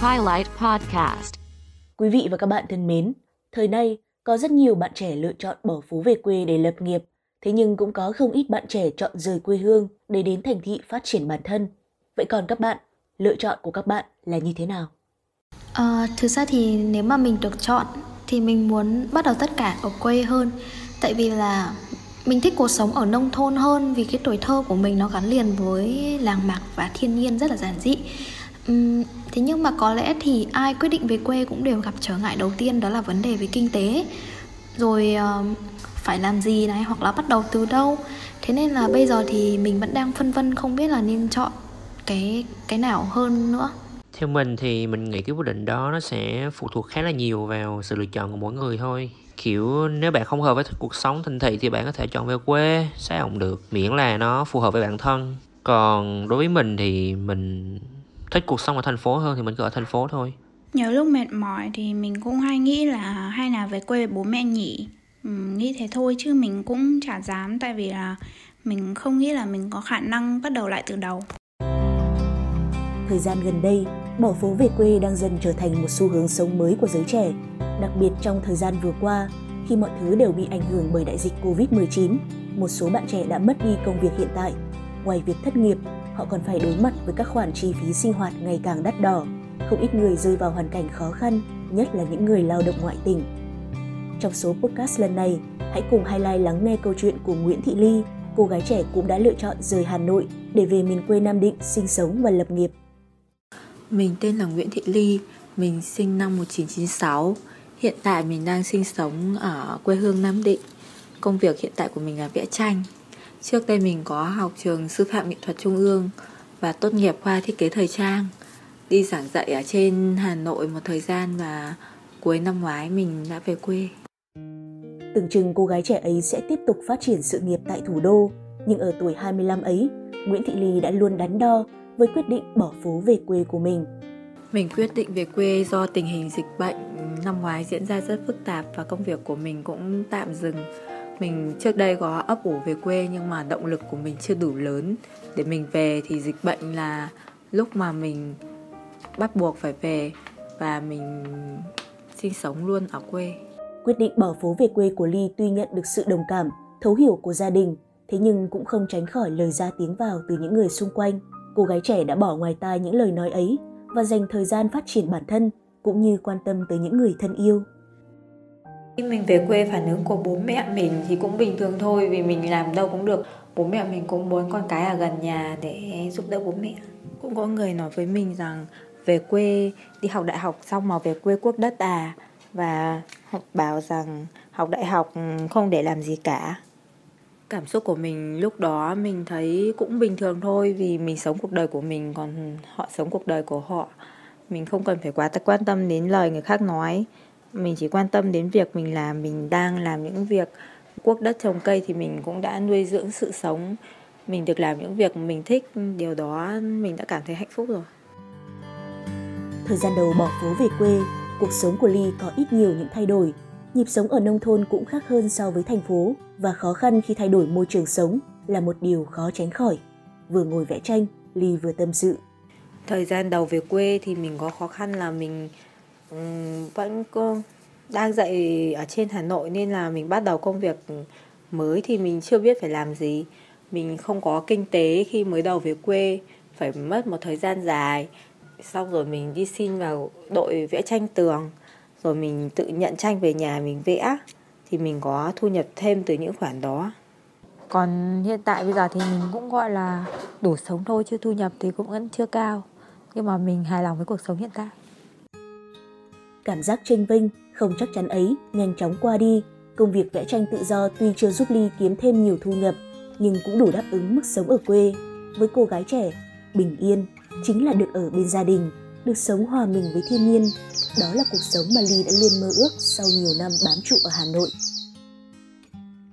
Highlight Podcast Quý vị và các bạn thân mến, thời nay có rất nhiều bạn trẻ lựa chọn bỏ phố về quê để lập nghiệp, thế nhưng cũng có không ít bạn trẻ chọn rời quê hương để đến thành thị phát triển bản thân. Vậy còn các bạn, lựa chọn của các bạn là như thế nào? À, thực ra thì nếu mà mình được chọn thì mình muốn bắt đầu tất cả ở quê hơn tại vì là mình thích cuộc sống ở nông thôn hơn vì cái tuổi thơ của mình nó gắn liền với làng mạc và thiên nhiên rất là giản dị. Uhm, thế nhưng mà có lẽ thì ai quyết định về quê cũng đều gặp trở ngại đầu tiên đó là vấn đề về kinh tế. Rồi uh, phải làm gì này hoặc là bắt đầu từ đâu? Thế nên là bây giờ thì mình vẫn đang phân vân không biết là nên chọn cái cái nào hơn nữa. Theo mình thì mình nghĩ cái quyết định đó nó sẽ phụ thuộc khá là nhiều vào sự lựa chọn của mỗi người thôi kiểu nếu bạn không hợp với cuộc sống thành thị thì bạn có thể chọn về quê sao cũng được? Miễn là nó phù hợp với bản thân. Còn đối với mình thì mình thích cuộc sống ở thành phố hơn thì mình cứ ở thành phố thôi. Nhiều lúc mệt mỏi thì mình cũng hay nghĩ là hay là về quê với bố mẹ nhỉ? Ừ, nghĩ thế thôi chứ mình cũng chả dám tại vì là mình không nghĩ là mình có khả năng bắt đầu lại từ đầu. Thời gian gần đây, bỏ phố về quê đang dần trở thành một xu hướng sống mới của giới trẻ, đặc biệt trong thời gian vừa qua, khi mọi thứ đều bị ảnh hưởng bởi đại dịch Covid-19, một số bạn trẻ đã mất đi công việc hiện tại. Ngoài việc thất nghiệp, họ còn phải đối mặt với các khoản chi phí sinh hoạt ngày càng đắt đỏ. Không ít người rơi vào hoàn cảnh khó khăn, nhất là những người lao động ngoại tỉnh. Trong số podcast lần này, hãy cùng highlight lắng nghe câu chuyện của Nguyễn Thị Ly, cô gái trẻ cũng đã lựa chọn rời Hà Nội để về miền quê Nam Định sinh sống và lập nghiệp. Mình tên là Nguyễn Thị Ly, mình sinh năm 1996. Hiện tại mình đang sinh sống ở quê hương Nam Định. Công việc hiện tại của mình là vẽ tranh. Trước đây mình có học trường sư phạm nghệ thuật trung ương và tốt nghiệp khoa thiết kế thời trang. Đi giảng dạy ở trên Hà Nội một thời gian và cuối năm ngoái mình đã về quê. Tưởng chừng cô gái trẻ ấy sẽ tiếp tục phát triển sự nghiệp tại thủ đô, nhưng ở tuổi 25 ấy, Nguyễn Thị Ly đã luôn đắn đo với quyết định bỏ phố về quê của mình. Mình quyết định về quê do tình hình dịch bệnh năm ngoái diễn ra rất phức tạp và công việc của mình cũng tạm dừng. Mình trước đây có ấp ủ về quê nhưng mà động lực của mình chưa đủ lớn để mình về thì dịch bệnh là lúc mà mình bắt buộc phải về và mình sinh sống luôn ở quê. Quyết định bỏ phố về quê của Ly tuy nhận được sự đồng cảm, thấu hiểu của gia đình, thế nhưng cũng không tránh khỏi lời ra tiếng vào từ những người xung quanh cô gái trẻ đã bỏ ngoài tai những lời nói ấy và dành thời gian phát triển bản thân cũng như quan tâm tới những người thân yêu. Khi mình về quê phản ứng của bố mẹ mình thì cũng bình thường thôi vì mình làm đâu cũng được. Bố mẹ mình cũng muốn con cái ở gần nhà để giúp đỡ bố mẹ. Cũng có người nói với mình rằng về quê đi học đại học xong mà về quê quốc đất à và bảo rằng học đại học không để làm gì cả cảm xúc của mình lúc đó mình thấy cũng bình thường thôi vì mình sống cuộc đời của mình, còn họ sống cuộc đời của họ. Mình không cần phải quá quan tâm đến lời người khác nói. Mình chỉ quan tâm đến việc mình làm mình đang làm những việc quốc đất trồng cây thì mình cũng đã nuôi dưỡng sự sống. Mình được làm những việc mình thích, điều đó mình đã cảm thấy hạnh phúc rồi. Thời gian đầu bỏ phố về quê, cuộc sống của ly có ít nhiều những thay đổi nhịp sống ở nông thôn cũng khác hơn so với thành phố và khó khăn khi thay đổi môi trường sống là một điều khó tránh khỏi. Vừa ngồi vẽ tranh, Ly vừa tâm sự. Thời gian đầu về quê thì mình có khó khăn là mình um, vẫn có đang dạy ở trên Hà Nội nên là mình bắt đầu công việc mới thì mình chưa biết phải làm gì. Mình không có kinh tế khi mới đầu về quê, phải mất một thời gian dài. Xong rồi mình đi xin vào đội vẽ tranh tường rồi mình tự nhận tranh về nhà mình vẽ thì mình có thu nhập thêm từ những khoản đó. Còn hiện tại bây giờ thì mình cũng gọi là đủ sống thôi chứ thu nhập thì cũng vẫn chưa cao. Nhưng mà mình hài lòng với cuộc sống hiện tại. Cảm giác tranh vinh không chắc chắn ấy nhanh chóng qua đi. Công việc vẽ tranh tự do tuy chưa giúp ly kiếm thêm nhiều thu nhập nhưng cũng đủ đáp ứng mức sống ở quê. Với cô gái trẻ bình yên chính là được ở bên gia đình được sống hòa mình với thiên nhiên đó là cuộc sống mà Ly đã luôn mơ ước sau nhiều năm bám trụ ở Hà Nội.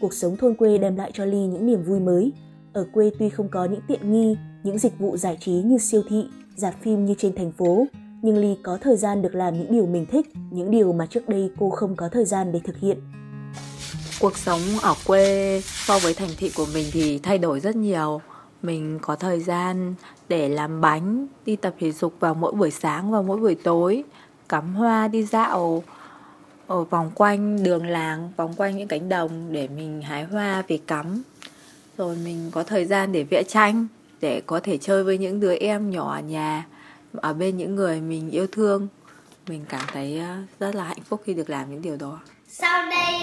Cuộc sống thôn quê đem lại cho Ly những niềm vui mới. Ở quê tuy không có những tiện nghi, những dịch vụ giải trí như siêu thị, dạp phim như trên thành phố, nhưng Ly có thời gian được làm những điều mình thích, những điều mà trước đây cô không có thời gian để thực hiện. Cuộc sống ở quê so với thành thị của mình thì thay đổi rất nhiều mình có thời gian để làm bánh, đi tập thể dục vào mỗi buổi sáng và mỗi buổi tối, cắm hoa đi dạo ở vòng quanh đường làng, vòng quanh những cánh đồng để mình hái hoa về cắm. Rồi mình có thời gian để vẽ tranh, để có thể chơi với những đứa em nhỏ ở nhà, ở bên những người mình yêu thương. Mình cảm thấy ờ, rất là hạnh phúc khi được làm những điều đó. Sau đây,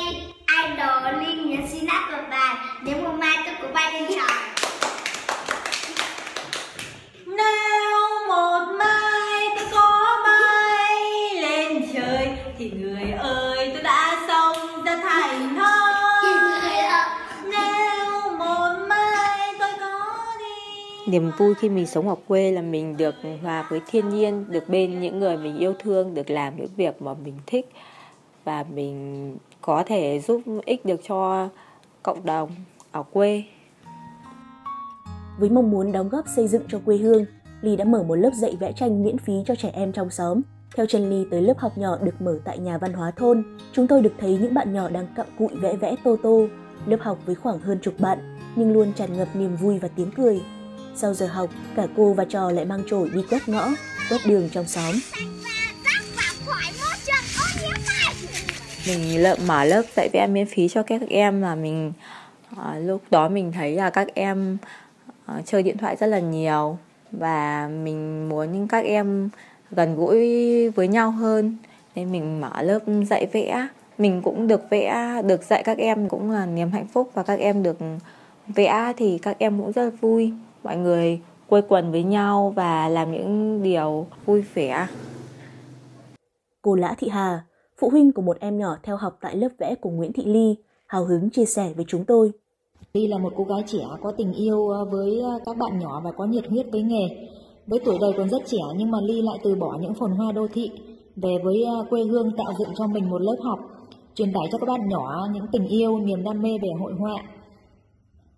Niềm vui khi mình sống ở quê là mình được hòa với thiên nhiên Được bên những người mình yêu thương Được làm những việc mà mình thích Và mình có thể giúp ích được cho cộng đồng ở quê với mong muốn đóng góp xây dựng cho quê hương, Ly đã mở một lớp dạy vẽ tranh miễn phí cho trẻ em trong xóm. Theo chân Ly tới lớp học nhỏ được mở tại nhà văn hóa thôn, chúng tôi được thấy những bạn nhỏ đang cặm cụi vẽ vẽ tô tô. Lớp học với khoảng hơn chục bạn, nhưng luôn tràn ngập niềm vui và tiếng cười. Sau giờ học, cả cô và trò lại mang chổi đi quét ngõ, quét đường trong xóm. Mình lợm mở lớp dạy vẽ miễn phí cho các em mà mình à, lúc đó mình thấy là các em à, chơi điện thoại rất là nhiều và mình muốn những các em gần gũi với nhau hơn. Nên mình mở lớp dạy vẽ. Mình cũng được vẽ được dạy các em cũng là niềm hạnh phúc và các em được vẽ thì các em cũng rất vui mọi người quây quần với nhau và làm những điều vui vẻ cô lã thị hà phụ huynh của một em nhỏ theo học tại lớp vẽ của nguyễn thị ly hào hứng chia sẻ với chúng tôi Ly là một cô gái trẻ có tình yêu ờ, với ờ, các bạn nhỏ và có nhiệt huyết với nghề. Với tuổi đời còn rất trẻ nhưng mà Ly lại từ bỏ những phồn hoa đô thị về với ờ, quê hương tạo dựng cho mình một lớp học, truyền tải cho các bạn nhỏ những tình yêu, niềm đam mê về hội họa.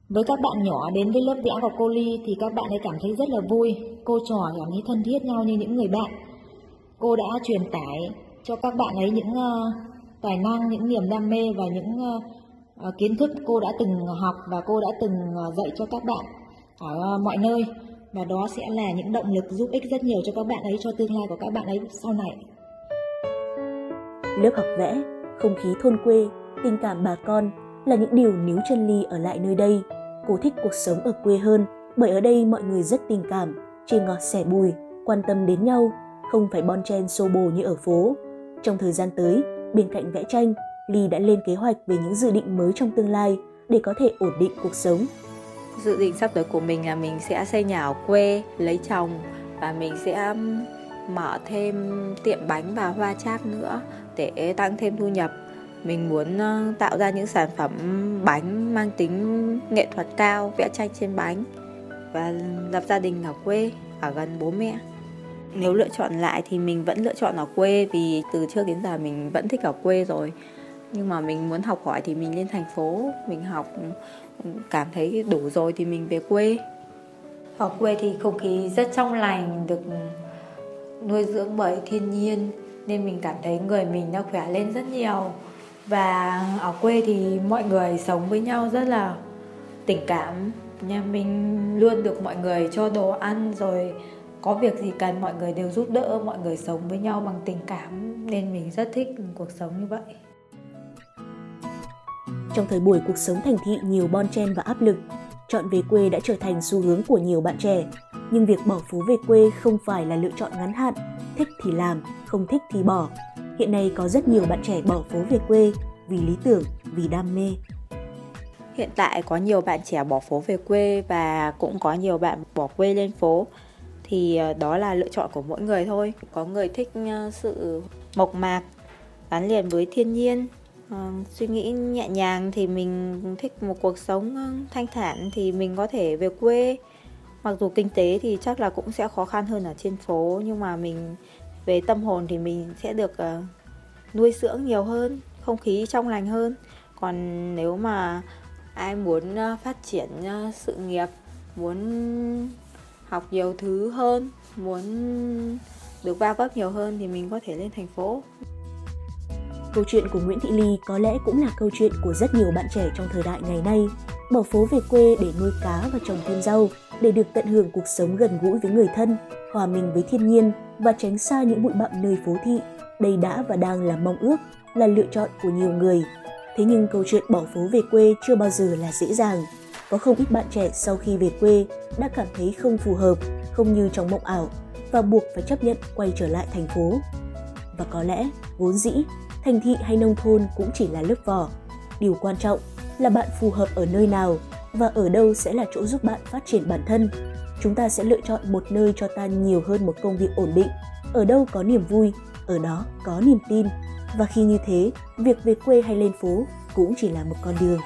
Với các bạn nhỏ đến với lớp vẽ của cô Ly thì các bạn ấy cảm thấy rất là vui, cô trò cảm thấy thân thiết nhau như những người bạn. Cô đã truyền tải cho các bạn ấy những uh, tài năng, những niềm đam mê và những uh, kiến thức cô đã từng học và cô đã từng dạy cho các bạn ở mọi nơi và đó sẽ là những động lực giúp ích rất nhiều cho các bạn ấy cho tương lai của các bạn ấy sau này. Lớp học vẽ, không khí thôn quê, tình cảm bà con là những điều níu chân ly ở lại nơi đây. Cô thích cuộc sống ở quê hơn bởi ở đây mọi người rất tình cảm, chia ngọt sẻ bùi, quan tâm đến nhau, không phải bon chen xô bồ như ở phố. Trong thời gian tới, bên cạnh vẽ tranh, Ly đã lên kế hoạch về những dự định mới trong tương lai để có thể ổn định cuộc sống. Dự định sắp tới của mình là mình sẽ xây nhà ở quê, lấy chồng và mình sẽ mở thêm tiệm bánh và hoa chát nữa để tăng thêm thu nhập. Mình muốn ờ, tạo ra những sản phẩm bánh mang tính nghệ thuật cao, vẽ tranh trên bánh và lập gia đình ở quê, ở gần bố mẹ. Nếu lựa chọn lại thì mình vẫn lựa chọn ở quê vì từ trước đến giờ mình vẫn thích ở quê rồi. Nhưng mà mình muốn học hỏi thì mình lên thành phố mình học ừ, cảm thấy đủ rồi thì mình về quê. Ở quê thì không khí rất trong lành được nuôi dưỡng bởi thiên nhiên nên mình cảm thấy người mình nó khỏe lên rất nhiều và ở quê thì mọi người sống với nhau rất là tình cảm nhà mình luôn được mọi người cho đồ ăn rồi có việc gì cần mọi người đều giúp đỡ mọi người sống với nhau bằng tình cảm nên mình rất thích cuộc sống như vậy trong thời buổi cuộc sống thành thị nhiều bon chen và áp lực, chọn về quê đã trở thành xu hướng của nhiều bạn trẻ. Nhưng việc bỏ phố về quê không phải là lựa chọn ngắn hạn, thích thì làm, không thích thì bỏ. Hiện nay có rất nhiều bạn trẻ bỏ phố về quê vì lý tưởng, vì đam mê. Hiện tại có nhiều bạn trẻ bỏ phố về quê và cũng có nhiều bạn bỏ quê lên phố thì ờ, đó là lựa chọn của mỗi người thôi. Có người thích ờ, sự mộc mạc gắn liền với thiên nhiên ờ, suy nghĩ nhẹ nhàng thì mình thích một cuộc sống thanh thản thì mình có thể về quê mặc dù kinh tế thì chắc là cũng sẽ khó khăn hơn ở trên phố nhưng mà mình về tâm hồn thì mình sẽ được uh, nuôi dưỡng nhiều hơn không khí trong lành hơn. Còn nếu mà ai muốn uh, phát triển uh, sự nghiệp muốn học nhiều thứ hơn muốn được va vấp nhiều hơn thì mình có thể lên thành phố. Câu chuyện của Nguyễn Thị Ly có lẽ cũng là câu chuyện của rất nhiều bạn trẻ trong thời đại ngày nay. bỏ phố về quê để nuôi cá và trồng thêm rau, để được tận hưởng cuộc sống gần gũi với người thân, hòa mình với thiên nhiên và tránh xa những bụi bặm nơi phố thị. Đây đã và đang là mong ước, là lựa chọn của nhiều người. Thế nhưng câu chuyện bỏ phố về quê chưa bao giờ là dễ dàng. Có không ít bạn trẻ sau khi về quê đã cảm thấy không phù hợp, không như trong mộng ảo và buộc phải chấp nhận quay trở lại thành phố. Và có lẽ, vốn dĩ, thành thị hay nông thôn cũng chỉ là lớp vỏ. Điều quan trọng là bạn phù hợp ở nơi nào và ở đâu sẽ là chỗ giúp bạn phát triển bản thân. Chúng ta sẽ lựa chọn một nơi cho ta nhiều hơn một công việc ổn định, ở đâu có niềm vui, ở đó có niềm tin. Và khi như thế, việc về quê hay lên phố cũng chỉ là một con đường.